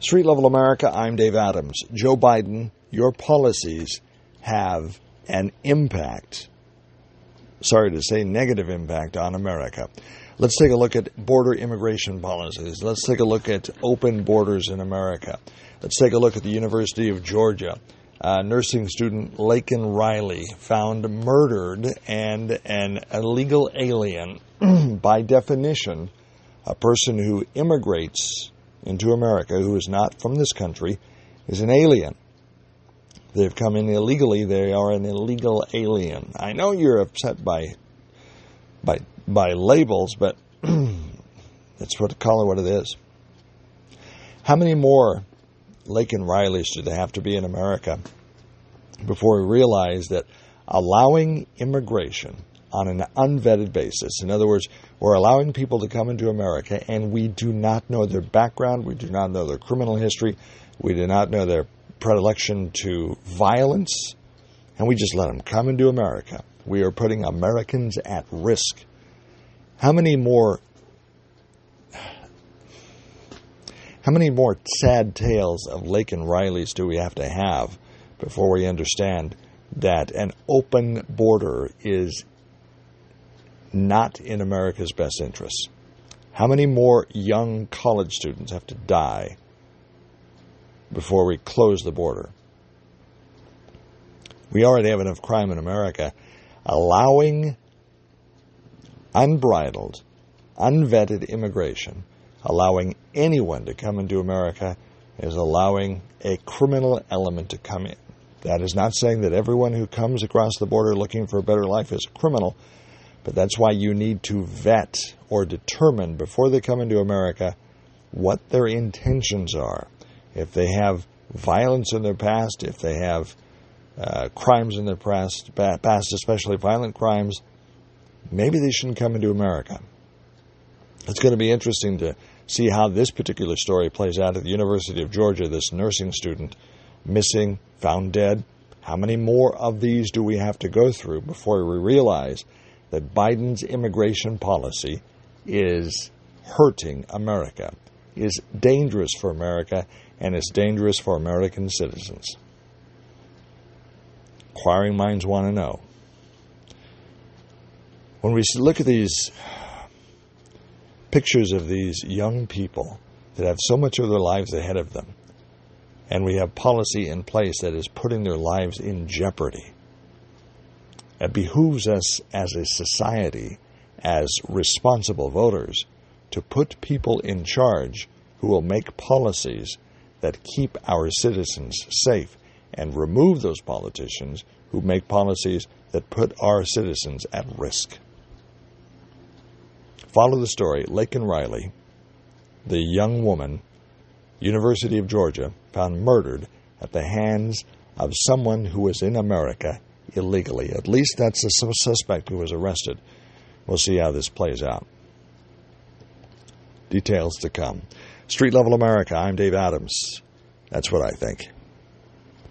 Street Level America, I'm Dave Adams. Joe Biden, your policies have an impact, sorry to say, negative impact on America. Let's take a look at border immigration policies. Let's take a look at open borders in America. Let's take a look at the University of Georgia. Uh, nursing student Laken Riley found murdered and an illegal alien, by definition, a person who immigrates into America who is not from this country is an alien. They've come in illegally, they are an illegal alien. I know you're upset by by by labels, but that's what call it what it is. How many more Laken Rileys do they have to be in America before we realize that allowing immigration on an unvetted basis. In other words, we're allowing people to come into America and we do not know their background, we do not know their criminal history, we do not know their predilection to violence, and we just let them come into America. We are putting Americans at risk. How many more how many more sad tales of Laken Rileys do we have to have before we understand that an open border is not in America's best interests. How many more young college students have to die before we close the border? We already have enough crime in America. Allowing unbridled, unvetted immigration, allowing anyone to come into America, is allowing a criminal element to come in. That is not saying that everyone who comes across the border looking for a better life is a criminal, but that's why you need to vet or determine before they come into America what their intentions are. If they have violence in their past, if they have uh, crimes in their past, past, especially violent crimes, maybe they shouldn't come into America. It's going to be interesting to see how this particular story plays out at the University of Georgia. This nursing student missing, found dead. How many more of these do we have to go through before we realize that Biden's immigration policy is hurting America, is dangerous for America, and is dangerous for American citizens. Inquiring minds want to know. When we look at these pictures of these young people that have so much of their lives ahead of them, and we have policy in place that is putting their lives in jeopardy, it behooves us as a society, as responsible voters, to put people in charge who will make policies that keep our citizens safe and remove those politicians who make policies that put our citizens at risk. Follow the story. Laken Riley, the young woman, University of Georgia, found murdered at the hands of someone who was in America illegally. At least that's the suspect who was arrested. We'll see how this plays out. Details to come. Street Level America, I'm Dave Adams. That's what I think.